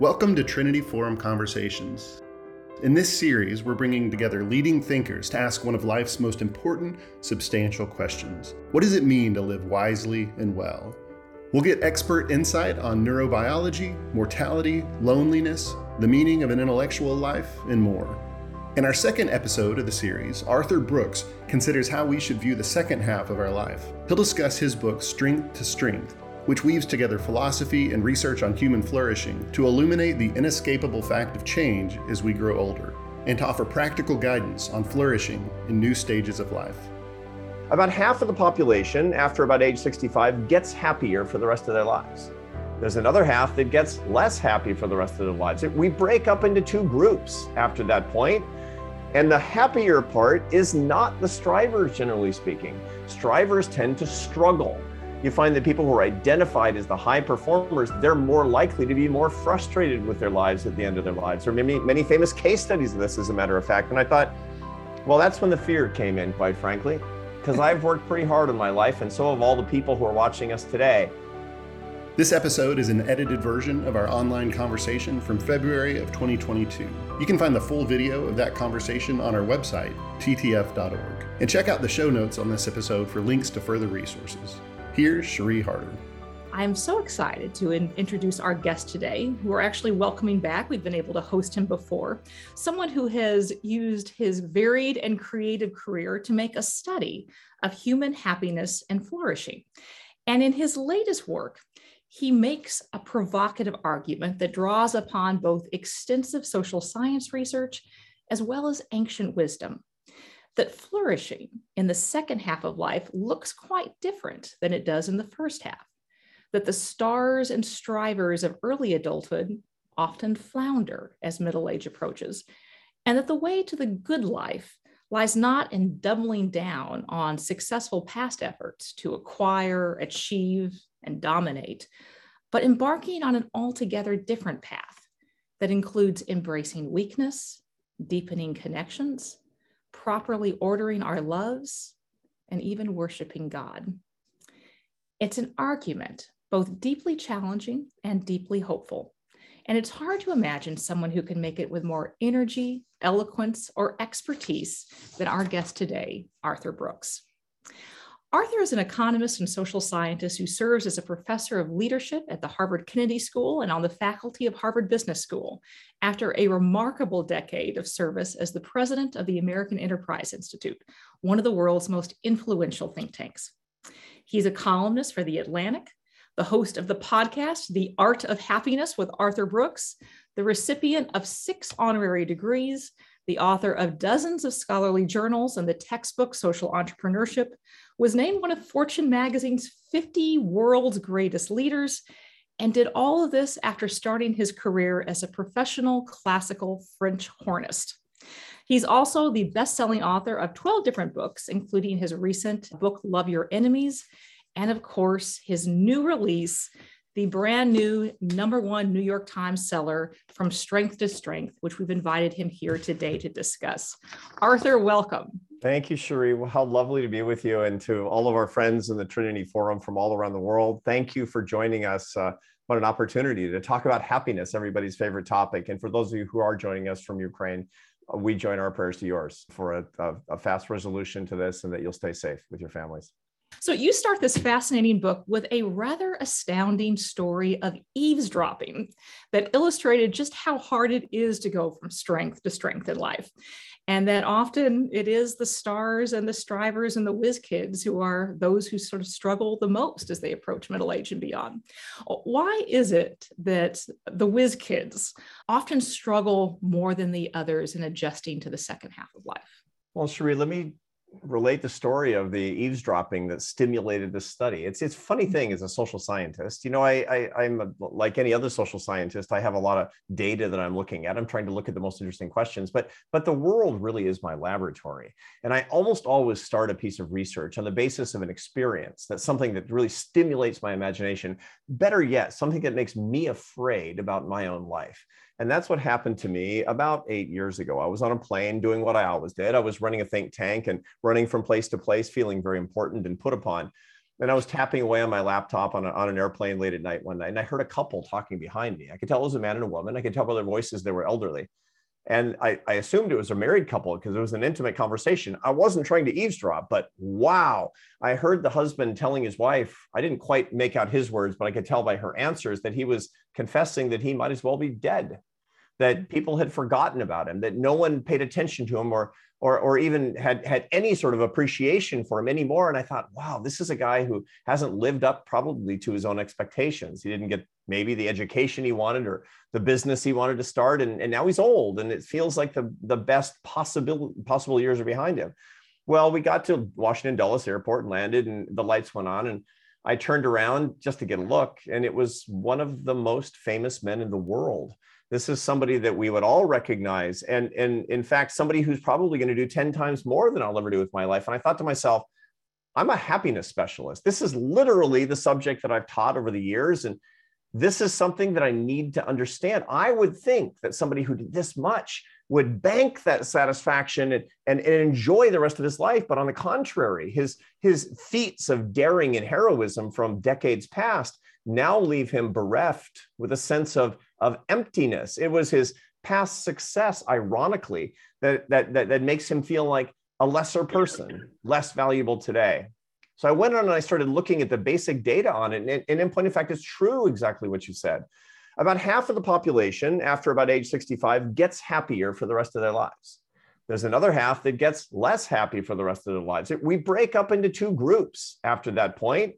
Welcome to Trinity Forum Conversations. In this series, we're bringing together leading thinkers to ask one of life's most important, substantial questions What does it mean to live wisely and well? We'll get expert insight on neurobiology, mortality, loneliness, the meaning of an intellectual life, and more. In our second episode of the series, Arthur Brooks considers how we should view the second half of our life. He'll discuss his book, Strength to Strength, which weaves together philosophy and research on human flourishing to illuminate the inescapable fact of change as we grow older, and to offer practical guidance on flourishing in new stages of life. About half of the population after about age 65 gets happier for the rest of their lives. There's another half that gets less happy for the rest of their lives. We break up into two groups after that point. And the happier part is not the strivers, generally speaking. Strivers tend to struggle you find that people who are identified as the high performers, they're more likely to be more frustrated with their lives at the end of their lives. There are many, many famous case studies of this, as a matter of fact. And I thought, well, that's when the fear came in, quite frankly, because I've worked pretty hard in my life, and so have all the people who are watching us today. This episode is an edited version of our online conversation from February of 2022. You can find the full video of that conversation on our website, ttf.org. And check out the show notes on this episode for links to further resources. Here's Cherie Harder. I'm so excited to in- introduce our guest today, who are actually welcoming back. We've been able to host him before. Someone who has used his varied and creative career to make a study of human happiness and flourishing. And in his latest work, he makes a provocative argument that draws upon both extensive social science research as well as ancient wisdom that flourishing in the second half of life looks quite different than it does in the first half, that the stars and strivers of early adulthood often flounder as middle age approaches, and that the way to the good life lies not in doubling down on successful past efforts to acquire, achieve, and dominate, but embarking on an altogether different path that includes embracing weakness, deepening connections, properly ordering our loves, and even worshiping God. It's an argument, both deeply challenging and deeply hopeful. And it's hard to imagine someone who can make it with more energy, eloquence, or expertise than our guest today, Arthur Brooks. Arthur is an economist and social scientist who serves as a professor of leadership at the Harvard Kennedy School and on the faculty of Harvard Business School after a remarkable decade of service as the president of the American Enterprise Institute, one of the world's most influential think tanks. He's a columnist for The Atlantic, the host of the podcast, The Art of Happiness with Arthur Brooks, the recipient of six honorary degrees, the author of dozens of scholarly journals and the textbook Social Entrepreneurship, was named one of Fortune magazine's 50 world's greatest leaders, and did all of this after starting his career as a professional classical French hornist. He's also the best selling author of 12 different books, including his recent book, Love Your Enemies, and of course, his new release, the brand new number one New York Times seller from strength to strength, which we've invited him here today to discuss. Arthur, welcome. Thank you, Cherie. Well, how lovely to be with you and to all of our friends in the Trinity Forum from all around the world. Thank you for joining us. Uh, what an opportunity to talk about happiness, everybody's favorite topic. And for those of you who are joining us from Ukraine, uh, we join our prayers to yours for a, a, a fast resolution to this and that you'll stay safe with your families. So, you start this fascinating book with a rather astounding story of eavesdropping that illustrated just how hard it is to go from strength to strength in life. And that often it is the stars and the strivers and the whiz kids who are those who sort of struggle the most as they approach middle age and beyond. Why is it that the whiz kids often struggle more than the others in adjusting to the second half of life? Well, Cherie, let me relate the story of the eavesdropping that stimulated this study. It's it's funny mm-hmm. thing as a social scientist. You know, I, I am like any other social scientist. I have a lot of data that I'm looking at. I'm trying to look at the most interesting questions. But but the world really is my laboratory, and I almost always start a piece of research on the basis of an experience. That's something that really stimulates my imagination. Better yet, something that makes me afraid about my own life. And that's what happened to me about eight years ago. I was on a plane doing what I always did. I was running a think tank and running from place to place, feeling very important and put upon. And I was tapping away on my laptop on, a, on an airplane late at night one night, and I heard a couple talking behind me. I could tell it was a man and a woman. I could tell by their voices they were elderly. And I, I assumed it was a married couple because it was an intimate conversation. I wasn't trying to eavesdrop, but wow, I heard the husband telling his wife, I didn't quite make out his words, but I could tell by her answers that he was confessing that he might as well be dead, that people had forgotten about him, that no one paid attention to him or or, or even had had any sort of appreciation for him anymore. And I thought, wow, this is a guy who hasn't lived up probably to his own expectations. He didn't get maybe the education he wanted or the business he wanted to start. And, and now he's old and it feels like the, the best possible possible years are behind him. Well, we got to Washington Dulles Airport and landed, and the lights went on. And I turned around just to get a look, and it was one of the most famous men in the world. This is somebody that we would all recognize. And, and in fact, somebody who's probably going to do 10 times more than I'll ever do with my life. And I thought to myself, I'm a happiness specialist. This is literally the subject that I've taught over the years. And this is something that I need to understand. I would think that somebody who did this much would bank that satisfaction and, and, and, enjoy the rest of his life. But on the contrary, his, his feats of daring and heroism from decades past now leave him bereft with a sense of of emptiness. It was his past success, ironically, that, that, that, that makes him feel like a lesser person, less valuable today. So I went on and I started looking at the basic data on it. And, and in point of fact, it's true exactly what you said. About half of the population after about age 65 gets happier for the rest of their lives. There's another half that gets less happy for the rest of their lives. We break up into two groups after that point.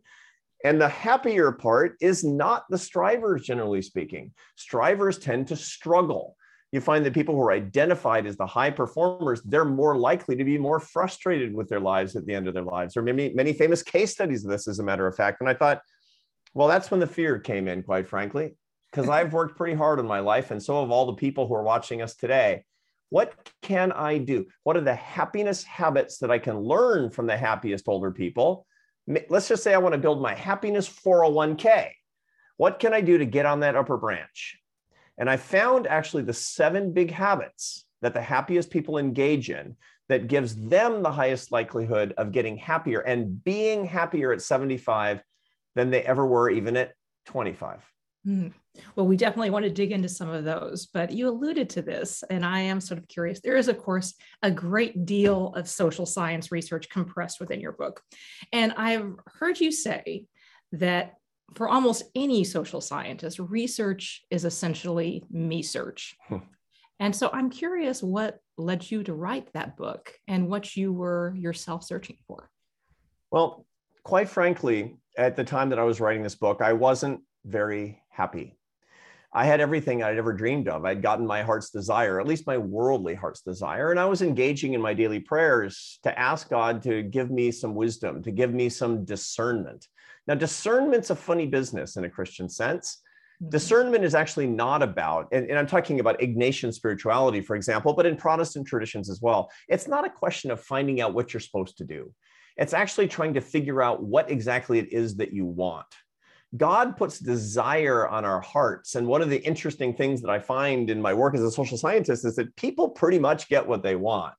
And the happier part is not the strivers, generally speaking. Strivers tend to struggle. You find that people who are identified as the high performers, they're more likely to be more frustrated with their lives at the end of their lives. There are many, many famous case studies of this, as a matter of fact. And I thought, well, that's when the fear came in, quite frankly, because I've worked pretty hard in my life, and so have all the people who are watching us today. What can I do? What are the happiness habits that I can learn from the happiest older people? Let's just say I want to build my happiness 401k. What can I do to get on that upper branch? And I found actually the seven big habits that the happiest people engage in that gives them the highest likelihood of getting happier and being happier at 75 than they ever were even at 25. Mm. Well, we definitely want to dig into some of those, but you alluded to this, and I am sort of curious. There is, of course, a great deal of social science research compressed within your book. And I've heard you say that for almost any social scientist, research is essentially me search. Hmm. And so I'm curious what led you to write that book and what you were yourself searching for. Well, quite frankly, at the time that I was writing this book, I wasn't very happy. I had everything I'd ever dreamed of. I'd gotten my heart's desire, at least my worldly heart's desire. And I was engaging in my daily prayers to ask God to give me some wisdom, to give me some discernment. Now, discernment's a funny business in a Christian sense. Mm-hmm. Discernment is actually not about, and, and I'm talking about Ignatian spirituality, for example, but in Protestant traditions as well. It's not a question of finding out what you're supposed to do. It's actually trying to figure out what exactly it is that you want. God puts desire on our hearts. And one of the interesting things that I find in my work as a social scientist is that people pretty much get what they want.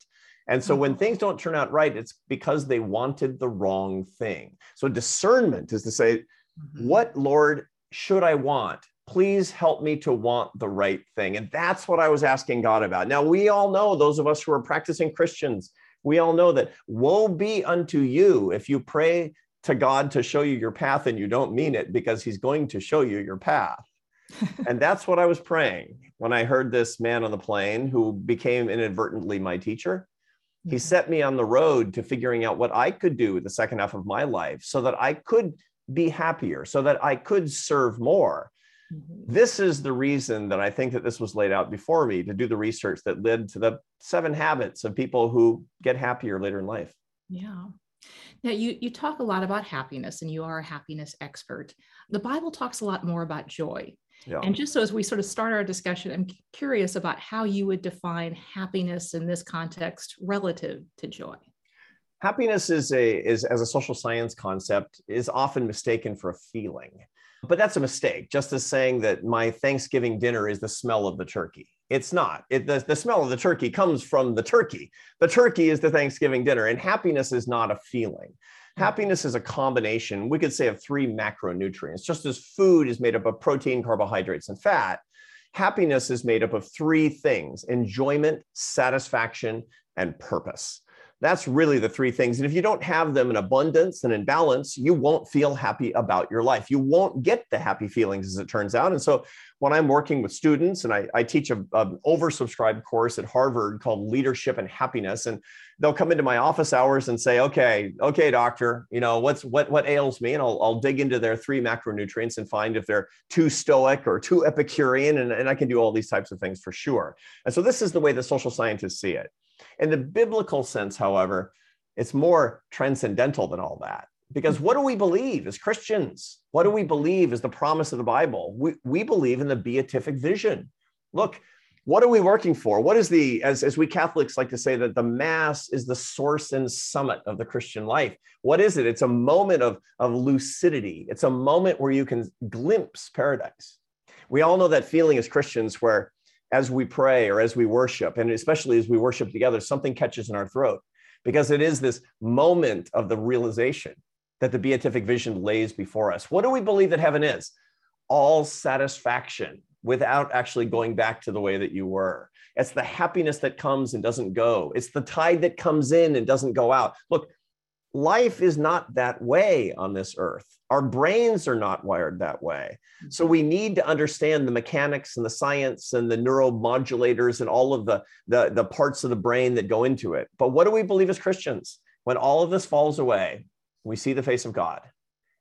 And so when mm-hmm. things don't turn out right, it's because they wanted the wrong thing. So discernment is to say, mm-hmm. what, Lord, should I want? Please help me to want the right thing. And that's what I was asking God about. Now, we all know, those of us who are practicing Christians, we all know that woe be unto you if you pray to God to show you your path and you don't mean it because he's going to show you your path. and that's what I was praying when I heard this man on the plane who became inadvertently my teacher. He set me on the road to figuring out what I could do the second half of my life so that I could be happier, so that I could serve more. Mm-hmm. This is the reason that I think that this was laid out before me to do the research that led to the seven habits of people who get happier later in life. Yeah. Now, you, you talk a lot about happiness and you are a happiness expert. The Bible talks a lot more about joy. Yeah. And just so as we sort of start our discussion, I'm curious about how you would define happiness in this context relative to joy. Happiness is a is as a social science concept is often mistaken for a feeling. But that's a mistake, just as saying that my Thanksgiving dinner is the smell of the turkey. It's not. It, the, the smell of the turkey comes from the turkey. The turkey is the Thanksgiving dinner, and happiness is not a feeling. Hmm. Happiness is a combination, we could say, of three macronutrients. Just as food is made up of protein, carbohydrates, and fat, happiness is made up of three things enjoyment, satisfaction, and purpose. That's really the three things. And if you don't have them in abundance and in balance, you won't feel happy about your life. You won't get the happy feelings, as it turns out. And so, when I'm working with students, and I, I teach an oversubscribed course at Harvard called Leadership and Happiness, and they'll come into my office hours and say, "Okay, okay, doctor, you know what's what what ails me?" And I'll, I'll dig into their three macronutrients and find if they're too stoic or too Epicurean, and, and I can do all these types of things for sure. And so, this is the way the social scientists see it. In the biblical sense, however, it's more transcendental than all that. Because what do we believe as Christians? What do we believe is the promise of the Bible? We, we believe in the beatific vision. Look, what are we working for? What is the, as, as we Catholics like to say, that the Mass is the source and summit of the Christian life. What is it? It's a moment of, of lucidity, it's a moment where you can glimpse paradise. We all know that feeling as Christians where as we pray or as we worship, and especially as we worship together, something catches in our throat because it is this moment of the realization that the beatific vision lays before us. What do we believe that heaven is? All satisfaction without actually going back to the way that you were. It's the happiness that comes and doesn't go. It's the tide that comes in and doesn't go out. Look, life is not that way on this earth. Our brains are not wired that way. So we need to understand the mechanics and the science and the neuromodulators and all of the, the, the parts of the brain that go into it. But what do we believe as Christians? When all of this falls away, we see the face of God.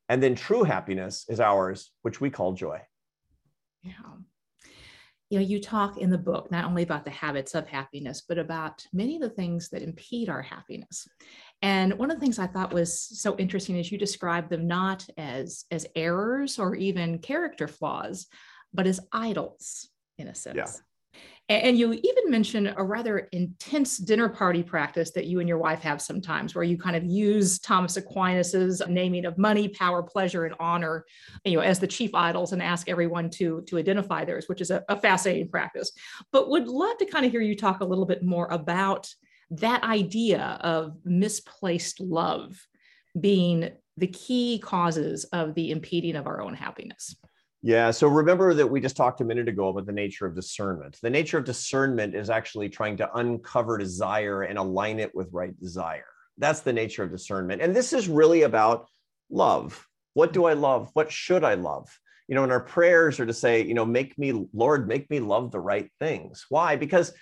And then true happiness is ours, which we call joy. Yeah you know you talk in the book not only about the habits of happiness but about many of the things that impede our happiness and one of the things i thought was so interesting is you describe them not as as errors or even character flaws but as idols in a sense yeah. And you even mention a rather intense dinner party practice that you and your wife have sometimes, where you kind of use Thomas Aquinas's naming of money, power, pleasure, and honor, you know, as the chief idols, and ask everyone to to identify theirs, which is a, a fascinating practice. But would love to kind of hear you talk a little bit more about that idea of misplaced love being the key causes of the impeding of our own happiness. Yeah. So remember that we just talked a minute ago about the nature of discernment. The nature of discernment is actually trying to uncover desire and align it with right desire. That's the nature of discernment. And this is really about love. What do I love? What should I love? You know, and our prayers are to say, you know, make me, Lord, make me love the right things. Why? Because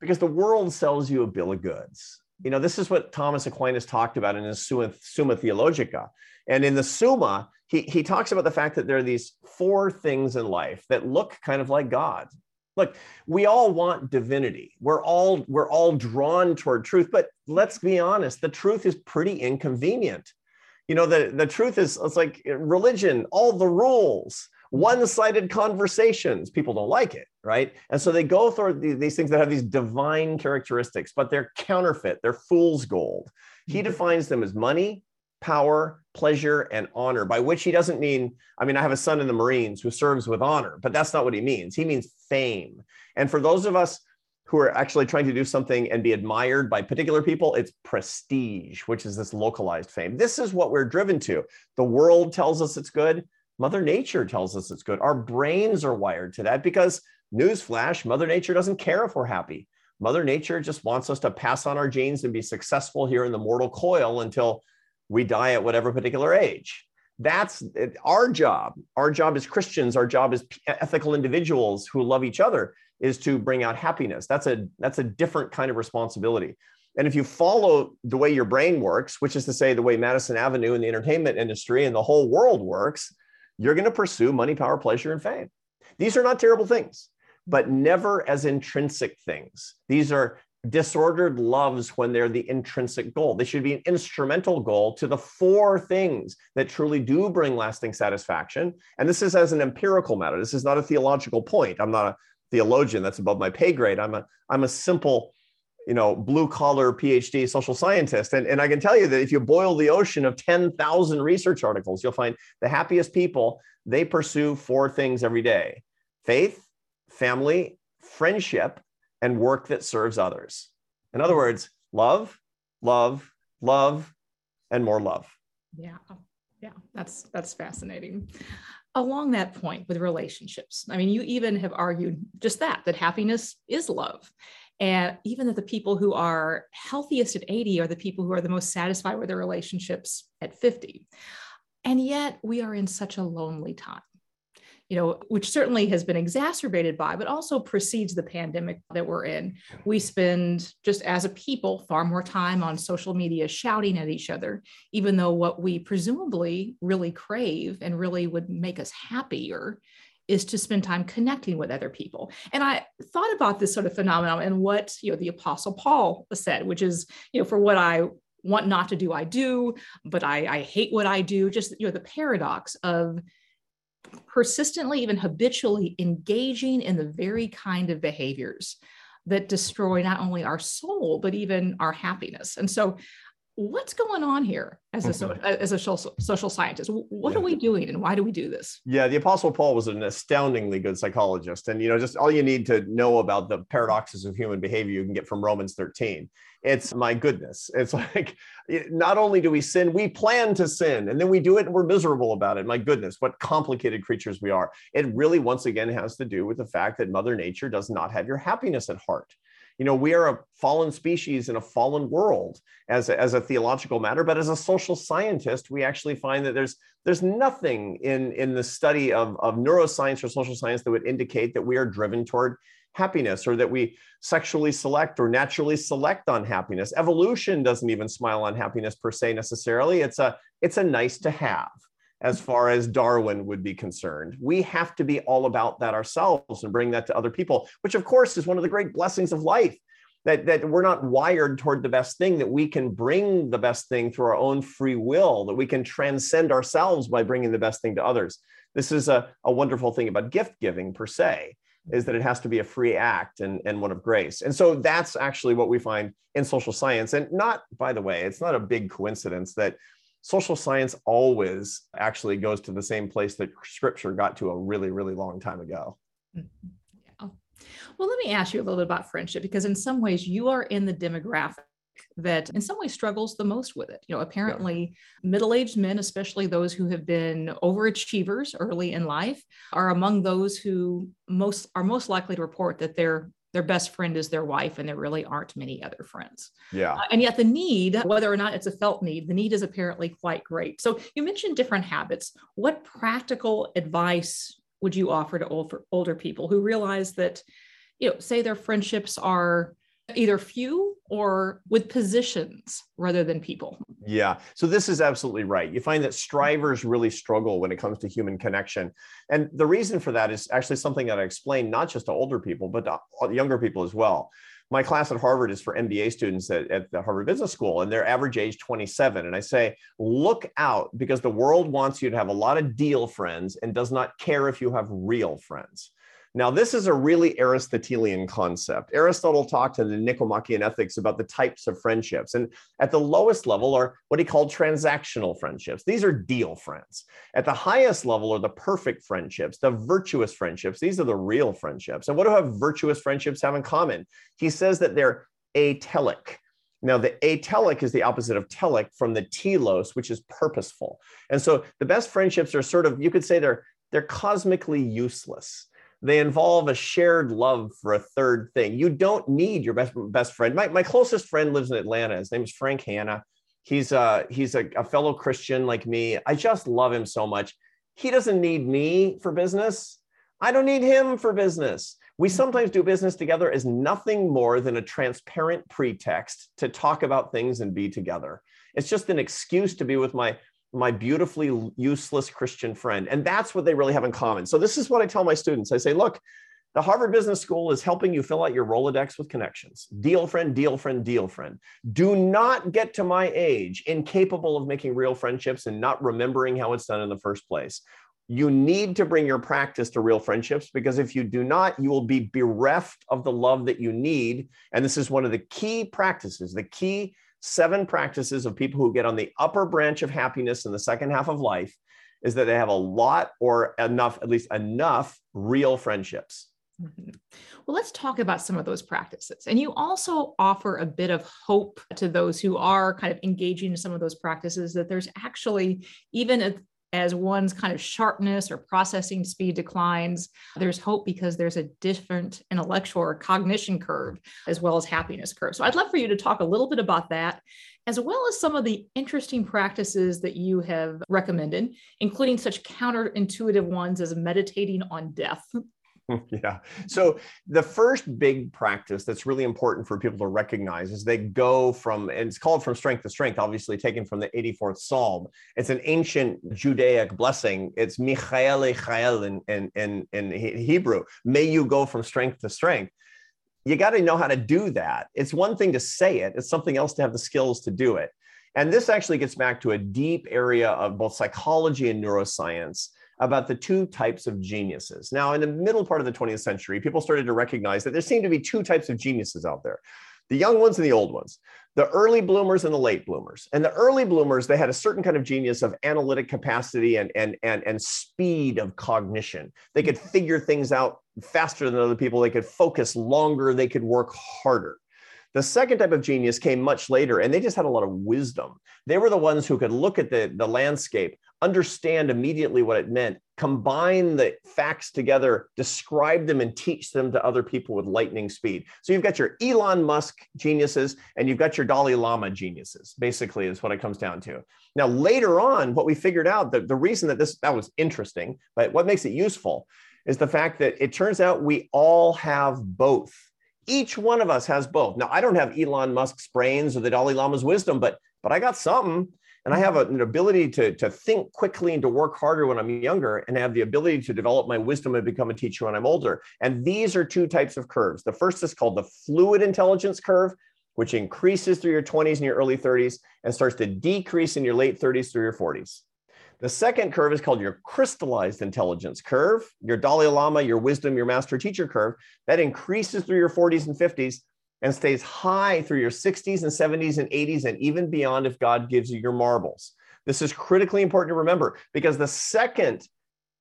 because the world sells you a bill of goods. You know, this is what Thomas Aquinas talked about in his Summa, Summa Theologica. And in the Summa, he, he talks about the fact that there are these four things in life that look kind of like God. Look, we all want divinity. We're all we're all drawn toward truth, but let's be honest, the truth is pretty inconvenient. You know, the, the truth is it's like religion, all the rules, one-sided conversations. People don't like it, right? And so they go through these things that have these divine characteristics, but they're counterfeit, they're fool's gold. He mm-hmm. defines them as money, power, pleasure, and honor, by which he doesn't mean, I mean, I have a son in the Marines who serves with honor, but that's not what he means. He means fame. And for those of us who are actually trying to do something and be admired by particular people, it's prestige, which is this localized fame. This is what we're driven to. The world tells us it's good. Mother Nature tells us it's good. Our brains are wired to that because, newsflash, Mother Nature doesn't care if we're happy. Mother Nature just wants us to pass on our genes and be successful here in the mortal coil until we die at whatever particular age. That's our job. Our job as Christians, our job as ethical individuals who love each other is to bring out happiness. That's a that's a different kind of responsibility. And if you follow the way your brain works, which is to say the way Madison Avenue and the entertainment industry and the whole world works, you're going to pursue money, power, pleasure, and fame. These are not terrible things, but never as intrinsic things. These are disordered loves when they're the intrinsic goal. They should be an instrumental goal to the four things that truly do bring lasting satisfaction. And this is as an empirical matter. This is not a theological point. I'm not a theologian. That's above my pay grade. I'm a I'm a simple, you know, blue collar PhD social scientist. And, and I can tell you that if you boil the ocean of 10,000 research articles, you'll find the happiest people, they pursue four things every day faith, family, friendship, and work that serves others. In other words, love, love, love, and more love. Yeah. Yeah, that's that's fascinating. Along that point with relationships, I mean, you even have argued just that that happiness is love. And even that the people who are healthiest at 80 are the people who are the most satisfied with their relationships at 50. And yet we are in such a lonely time you know, which certainly has been exacerbated by, but also precedes the pandemic that we're in. We spend just as a people far more time on social media shouting at each other, even though what we presumably really crave and really would make us happier is to spend time connecting with other people. And I thought about this sort of phenomenon and what, you know, the apostle Paul said, which is, you know, for what I want not to do, I do, but I, I hate what I do. Just, you know, the paradox of persistently, even habitually engaging in the very kind of behaviors that destroy not only our soul, but even our happiness. And so, what's going on here as a, mm-hmm. as a social, social scientist? What yeah. are we doing and why do we do this? Yeah, the Apostle Paul was an astoundingly good psychologist. And, you know, just all you need to know about the paradoxes of human behavior you can get from Romans 13 it's my goodness. It's like not only do we sin, we plan to sin and then we do it and we're miserable about it. My goodness, what complicated creatures we are. It really, once again, has to do with the fact that Mother Nature does not have your happiness at heart. You know, we are a fallen species in a fallen world as a, as a theological matter, but as a social scientist, we actually find that there's there's nothing in in the study of, of neuroscience or social science that would indicate that we are driven toward happiness or that we sexually select or naturally select on happiness. Evolution doesn't even smile on happiness per se necessarily. It's a it's a nice to have as far as darwin would be concerned we have to be all about that ourselves and bring that to other people which of course is one of the great blessings of life that, that we're not wired toward the best thing, that we can bring the best thing through our own free will, that we can transcend ourselves by bringing the best thing to others. This is a, a wonderful thing about gift giving per se, is that it has to be a free act and, and one of grace. And so that's actually what we find in social science. And not, by the way, it's not a big coincidence that social science always actually goes to the same place that scripture got to a really, really long time ago. Mm-hmm. Yeah. Well, let me ask you a little bit about friendship because, in some ways, you are in the demographic that in some ways struggles the most with it. You know, apparently yeah. middle-aged men, especially those who have been overachievers early in life, are among those who most are most likely to report that their their best friend is their wife and there really aren't many other friends. Yeah. Uh, and yet the need, whether or not it's a felt need, the need is apparently quite great. So you mentioned different habits. What practical advice would you offer to older, older people who realize that, you know, say their friendships are either few or with positions rather than people. Yeah. So this is absolutely right. You find that strivers really struggle when it comes to human connection. And the reason for that is actually something that I explain not just to older people, but to younger people as well. My class at Harvard is for MBA students at, at the Harvard Business School, and their average age 27. And I say, look out because the world wants you to have a lot of deal friends and does not care if you have real friends. Now, this is a really Aristotelian concept. Aristotle talked in the Nicomachean Ethics about the types of friendships. And at the lowest level are what he called transactional friendships. These are deal friends. At the highest level are the perfect friendships, the virtuous friendships. These are the real friendships. And what do have virtuous friendships have in common? He says that they're atelic. Now, the atelic is the opposite of telic from the telos, which is purposeful. And so the best friendships are sort of, you could say they're they're cosmically useless they involve a shared love for a third thing. You don't need your best best friend. My, my closest friend lives in Atlanta. His name is Frank Hanna. He's uh he's a, a fellow Christian like me. I just love him so much. He doesn't need me for business. I don't need him for business. We sometimes do business together as nothing more than a transparent pretext to talk about things and be together. It's just an excuse to be with my my beautifully useless Christian friend. And that's what they really have in common. So, this is what I tell my students I say, look, the Harvard Business School is helping you fill out your Rolodex with connections. Deal friend, deal friend, deal friend. Do not get to my age incapable of making real friendships and not remembering how it's done in the first place. You need to bring your practice to real friendships because if you do not, you will be bereft of the love that you need. And this is one of the key practices, the key seven practices of people who get on the upper branch of happiness in the second half of life is that they have a lot or enough, at least enough real friendships. Mm-hmm. Well, let's talk about some of those practices. And you also offer a bit of hope to those who are kind of engaging in some of those practices that there's actually, even as one's kind of sharpness or processing speed declines, there's hope because there's a different intellectual or cognition curve as well as happiness curve. So I'd love for you to talk a little bit about that, as well as some of the interesting practices that you have recommended, including such counterintuitive ones as meditating on death. yeah. So the first big practice that's really important for people to recognize is they go from, and it's called from strength to strength, obviously taken from the 84th Psalm. It's an ancient Judaic blessing. It's mechayil el chayil in, in, in, in Hebrew. May you go from strength to strength. You got to know how to do that. It's one thing to say it, it's something else to have the skills to do it. And this actually gets back to a deep area of both psychology and neuroscience about the two types of geniuses. Now, in the middle part of the 20th century, people started to recognize that there seemed to be two types of geniuses out there the young ones and the old ones, the early bloomers and the late bloomers. And the early bloomers, they had a certain kind of genius of analytic capacity and, and, and, and speed of cognition. They could figure things out faster than other people, they could focus longer, they could work harder. The second type of genius came much later, and they just had a lot of wisdom. They were the ones who could look at the, the landscape, understand immediately what it meant, combine the facts together, describe them, and teach them to other people with lightning speed. So you've got your Elon Musk geniuses and you've got your Dalai Lama geniuses, basically, is what it comes down to. Now, later on, what we figured out that the reason that this that was interesting, but what makes it useful is the fact that it turns out we all have both each one of us has both. Now, I don't have Elon Musk's brains or the Dalai Lama's wisdom, but but I got something. And I have a, an ability to, to think quickly and to work harder when I'm younger, and have the ability to develop my wisdom and become a teacher when I'm older. And these are two types of curves. The first is called the fluid intelligence curve, which increases through your 20s and your early 30s and starts to decrease in your late 30s through your 40s. The second curve is called your crystallized intelligence curve, your Dalai Lama, your wisdom, your master teacher curve. That increases through your 40s and 50s and stays high through your 60s and 70s and 80s and even beyond if God gives you your marbles. This is critically important to remember because the second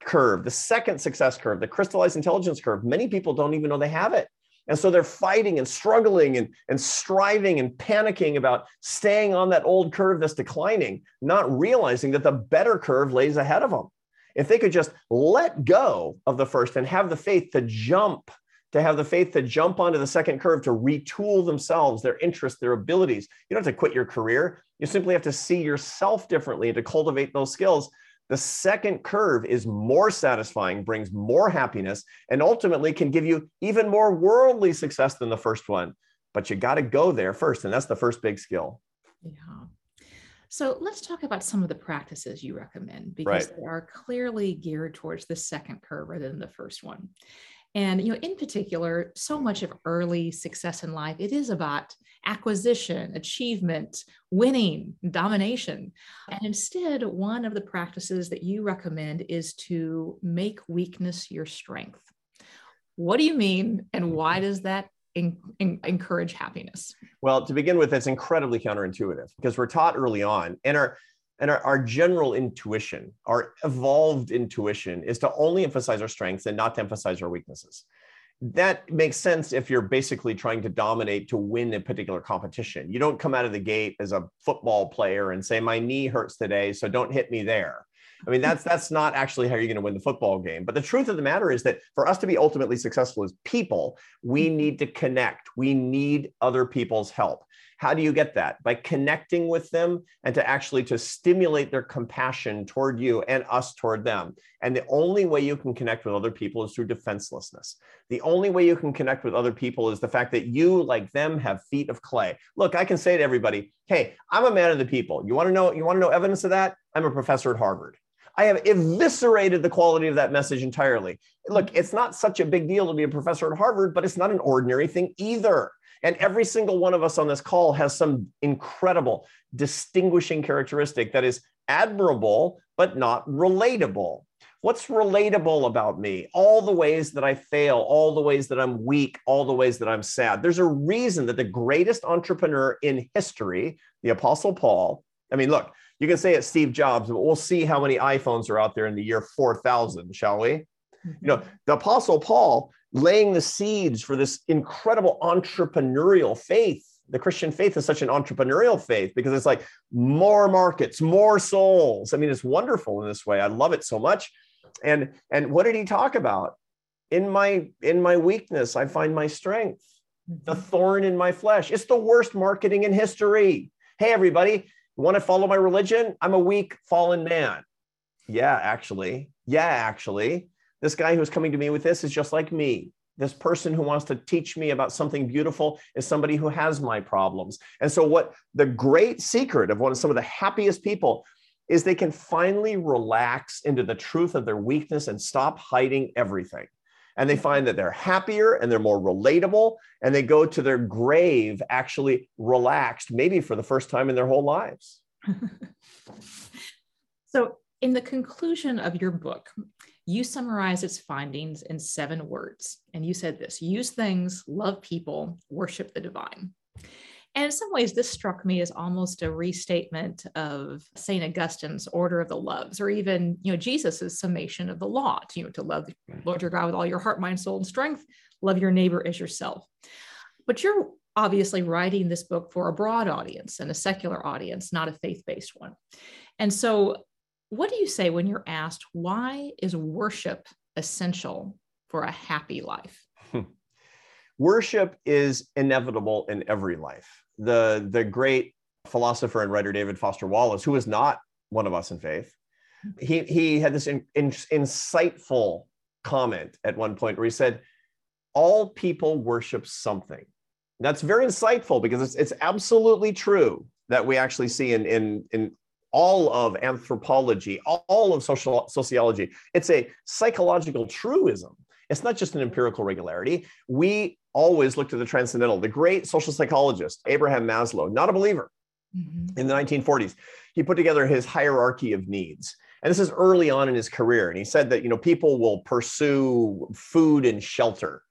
curve, the second success curve, the crystallized intelligence curve, many people don't even know they have it. And so they're fighting and struggling and, and striving and panicking about staying on that old curve that's declining, not realizing that the better curve lays ahead of them. If they could just let go of the first and have the faith to jump, to have the faith to jump onto the second curve, to retool themselves, their interests, their abilities. You don't have to quit your career. You simply have to see yourself differently and to cultivate those skills the second curve is more satisfying, brings more happiness, and ultimately can give you even more worldly success than the first one. But you got to go there first. And that's the first big skill. Yeah. So let's talk about some of the practices you recommend because right. they are clearly geared towards the second curve rather than the first one. And you know, in particular, so much of early success in life, it is about acquisition, achievement, winning, domination. And instead, one of the practices that you recommend is to make weakness your strength. What do you mean, and why does that in, in, encourage happiness? Well, to begin with, it's incredibly counterintuitive because we're taught early on, and our and our, our general intuition, our evolved intuition, is to only emphasize our strengths and not to emphasize our weaknesses. That makes sense if you're basically trying to dominate to win a particular competition. You don't come out of the gate as a football player and say, My knee hurts today, so don't hit me there. I mean, that's that's not actually how you're going to win the football game. But the truth of the matter is that for us to be ultimately successful as people, we mm-hmm. need to connect. We need other people's help. How do you get that? By connecting with them and to actually to stimulate their compassion toward you and us toward them. And the only way you can connect with other people is through defenselessness. The only way you can connect with other people is the fact that you, like them, have feet of clay. Look, I can say to everybody, "Hey, I'm a man of the people. You want to know? You want to know evidence of that? I'm a professor at Harvard." I have eviscerated the quality of that message entirely. Look, it's not such a big deal to be a professor at Harvard, but it's not an ordinary thing either. And every single one of us on this call has some incredible distinguishing characteristic that is admirable, but not relatable. What's relatable about me? All the ways that I fail, all the ways that I'm weak, all the ways that I'm sad. There's a reason that the greatest entrepreneur in history, the Apostle Paul, I mean, look, you can say it's Steve Jobs, but we'll see how many iPhones are out there in the year 4000, shall we? You know, mm-hmm. the Apostle Paul laying the seeds for this incredible entrepreneurial faith. The Christian faith is such an entrepreneurial faith because it's like more markets, more souls. I mean, it's wonderful in this way. I love it so much. And and what did he talk about? In my in my weakness, I find my strength. The mm-hmm. thorn in my flesh. It's the worst marketing in history. Hey, everybody, want to follow my religion? I'm a weak, fallen man. Yeah, actually. Yeah, actually. This guy who's coming to me with this is just like me. This person who wants to teach me about something beautiful is somebody who has my problems. And so, what the great secret of one of some of the happiest people is they can finally relax into the truth of their weakness and stop hiding everything. And they find that they're happier and they're more relatable, and they go to their grave actually relaxed, maybe for the first time in their whole lives. so, in the conclusion of your book, you summarize its findings in seven words. And you said this use things, love people, worship the divine. And in some ways, this struck me as almost a restatement of St. Augustine's order of the loves, or even, you know, Jesus's summation of the law, to, you know, to love Lord your God with all your heart, mind, soul, and strength, love your neighbor as yourself. But you're obviously writing this book for a broad audience and a secular audience, not a faith-based one. And so what do you say when you're asked, why is worship essential for a happy life? Hmm. worship is inevitable in every life. The, the great philosopher and writer David Foster Wallace, who is not one of us in faith, he, he had this in, in, insightful comment at one point where he said, All people worship something. That's very insightful because it's, it's absolutely true that we actually see in, in, in all of anthropology, all of social sociology. It's a psychological truism. It's not just an empirical regularity. We always look to the transcendental. The great social psychologist, Abraham Maslow, not a believer mm-hmm. in the 1940s, he put together his hierarchy of needs. And this is early on in his career. And he said that, you know, people will pursue food and shelter.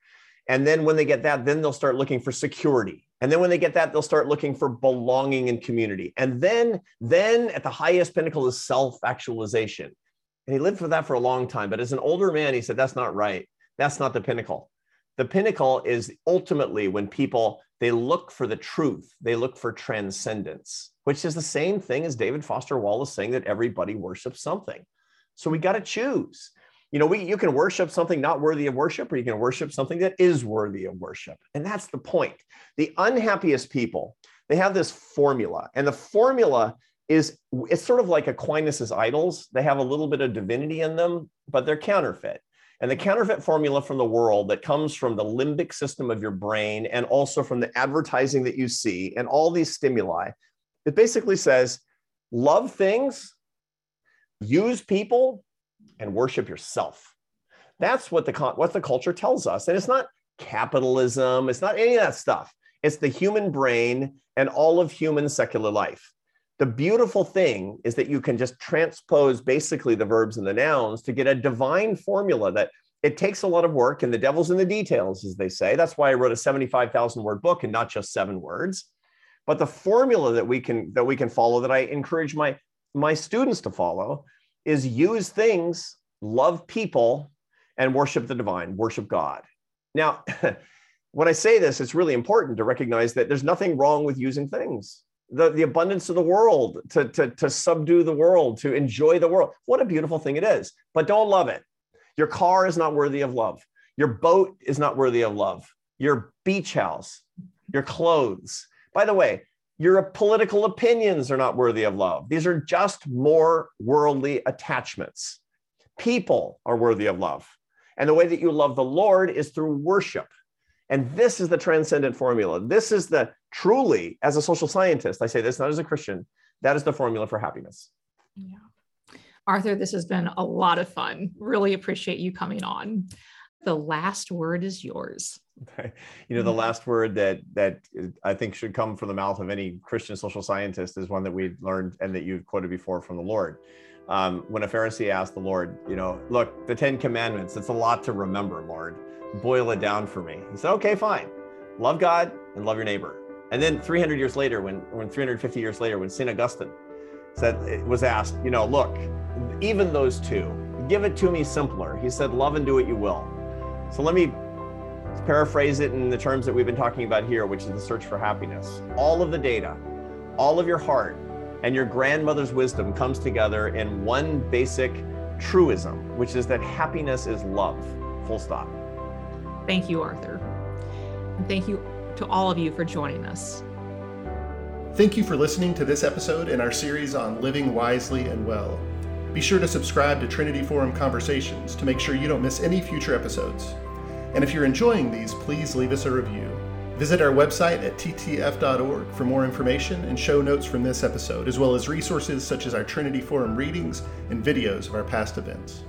And then when they get that, then they'll start looking for security. And then when they get that, they'll start looking for belonging and community. And then, then at the highest pinnacle is self-actualization. And he lived for that for a long time. But as an older man, he said, that's not right. That's not the pinnacle. The pinnacle is ultimately when people they look for the truth, they look for transcendence, which is the same thing as David Foster Wallace saying that everybody worships something. So we got to choose you know we you can worship something not worthy of worship or you can worship something that is worthy of worship. And that's the point. The unhappiest people they have this formula and the formula is it's sort of like aquinas's idols. They have a little bit of divinity in them but they're counterfeit. And the counterfeit formula from the world that comes from the limbic system of your brain and also from the advertising that you see and all these stimuli it basically says love things use people and worship yourself. That's what the what the culture tells us. And it's not capitalism, it's not any of that stuff. It's the human brain and all of human secular life. The beautiful thing is that you can just transpose basically the verbs and the nouns to get a divine formula that it takes a lot of work and the devil's in the details, as they say. That's why I wrote a 75,000 word book and not just seven words. But the formula that we can that we can follow that I encourage my my students to follow is use things, love people, and worship the divine, worship God. Now, when I say this, it's really important to recognize that there's nothing wrong with using things. The, the abundance of the world, to, to, to subdue the world, to enjoy the world. What a beautiful thing it is. But don't love it. Your car is not worthy of love. Your boat is not worthy of love. Your beach house, your clothes. By the way, your political opinions are not worthy of love. These are just more worldly attachments. People are worthy of love. And the way that you love the Lord is through worship. And this is the transcendent formula. This is the truly, as a social scientist, I say this not as a Christian, that is the formula for happiness. Yeah. Arthur, this has been a lot of fun. Really appreciate you coming on. The last word is yours. You know, the mm-hmm. last word that that I think should come from the mouth of any Christian social scientist is one that we've learned and that you've quoted before from the Lord. Um, when a Pharisee asked the Lord, you know, look, the Ten Commandments, it's a lot to remember, Lord. Boil it down for me. He said, okay, fine. Love God and love your neighbor. And then 300 years later, when, when 350 years later, when St. Augustine said, was asked, you know, look, even those two, give it to me simpler. He said, love and do what you will. So let me paraphrase it in the terms that we've been talking about here, which is the search for happiness. All of the data, all of your heart, and your grandmother's wisdom comes together in one basic truism, which is that happiness is love. Full stop. Thank you, Arthur. And thank you to all of you for joining us. Thank you for listening to this episode in our series on living wisely and well. Be sure to subscribe to Trinity Forum Conversations to make sure you don't miss any future episodes. And if you're enjoying these, please leave us a review. Visit our website at ttf.org for more information and show notes from this episode, as well as resources such as our Trinity Forum readings and videos of our past events.